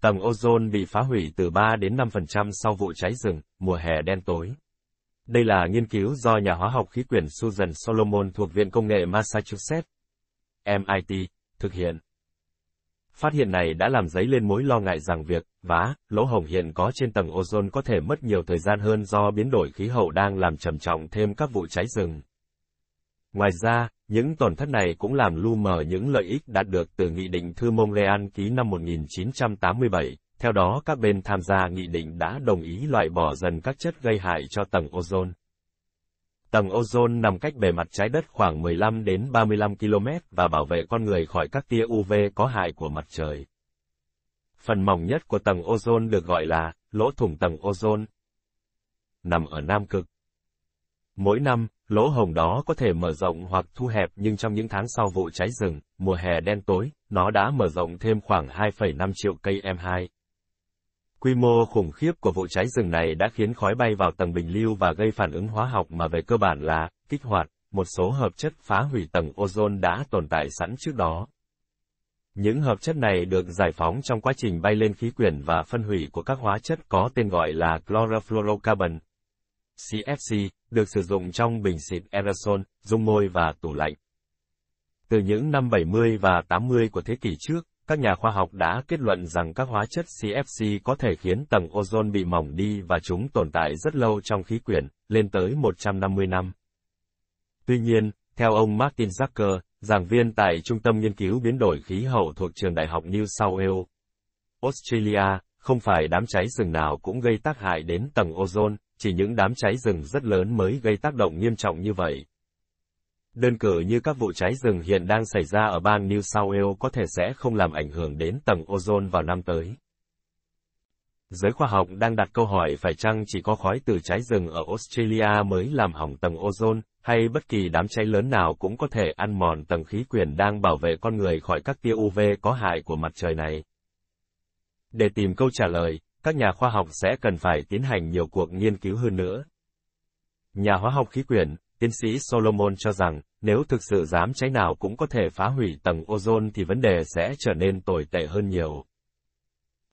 tầng ozone bị phá hủy từ 3 đến 5% sau vụ cháy rừng, mùa hè đen tối. Đây là nghiên cứu do nhà hóa học khí quyển Susan Solomon thuộc Viện Công nghệ Massachusetts, MIT, thực hiện. Phát hiện này đã làm dấy lên mối lo ngại rằng việc vá, lỗ hổng hiện có trên tầng ozone có thể mất nhiều thời gian hơn do biến đổi khí hậu đang làm trầm trọng thêm các vụ cháy rừng. Ngoài ra, những tổn thất này cũng làm lu mờ những lợi ích đạt được từ Nghị định Thư Montreal ký năm 1987. Theo đó các bên tham gia nghị định đã đồng ý loại bỏ dần các chất gây hại cho tầng ozone. Tầng ozone nằm cách bề mặt trái đất khoảng 15 đến 35 km và bảo vệ con người khỏi các tia UV có hại của mặt trời. Phần mỏng nhất của tầng ozone được gọi là lỗ thủng tầng ozone. Nằm ở Nam Cực. Mỗi năm, lỗ hồng đó có thể mở rộng hoặc thu hẹp nhưng trong những tháng sau vụ cháy rừng, mùa hè đen tối, nó đã mở rộng thêm khoảng 2,5 triệu cây M2. Quy mô khủng khiếp của vụ cháy rừng này đã khiến khói bay vào tầng bình lưu và gây phản ứng hóa học mà về cơ bản là kích hoạt một số hợp chất phá hủy tầng ozone đã tồn tại sẵn trước đó. Những hợp chất này được giải phóng trong quá trình bay lên khí quyển và phân hủy của các hóa chất có tên gọi là chlorofluorocarbon, CFC, được sử dụng trong bình xịt aerosol, dung môi và tủ lạnh. Từ những năm 70 và 80 của thế kỷ trước, các nhà khoa học đã kết luận rằng các hóa chất CFC có thể khiến tầng ozone bị mỏng đi và chúng tồn tại rất lâu trong khí quyển, lên tới 150 năm. Tuy nhiên, theo ông Martin Zucker, giảng viên tại Trung tâm Nghiên cứu Biến đổi Khí hậu thuộc Trường Đại học New South Wales, Australia, không phải đám cháy rừng nào cũng gây tác hại đến tầng ozone, chỉ những đám cháy rừng rất lớn mới gây tác động nghiêm trọng như vậy. Đơn cử như các vụ cháy rừng hiện đang xảy ra ở bang New South Wales có thể sẽ không làm ảnh hưởng đến tầng ozone vào năm tới. Giới khoa học đang đặt câu hỏi phải chăng chỉ có khói từ cháy rừng ở Australia mới làm hỏng tầng ozone, hay bất kỳ đám cháy lớn nào cũng có thể ăn mòn tầng khí quyển đang bảo vệ con người khỏi các tia UV có hại của mặt trời này. Để tìm câu trả lời, các nhà khoa học sẽ cần phải tiến hành nhiều cuộc nghiên cứu hơn nữa. Nhà hóa học khí quyển, tiến sĩ Solomon cho rằng, nếu thực sự dám cháy nào cũng có thể phá hủy tầng ozone thì vấn đề sẽ trở nên tồi tệ hơn nhiều.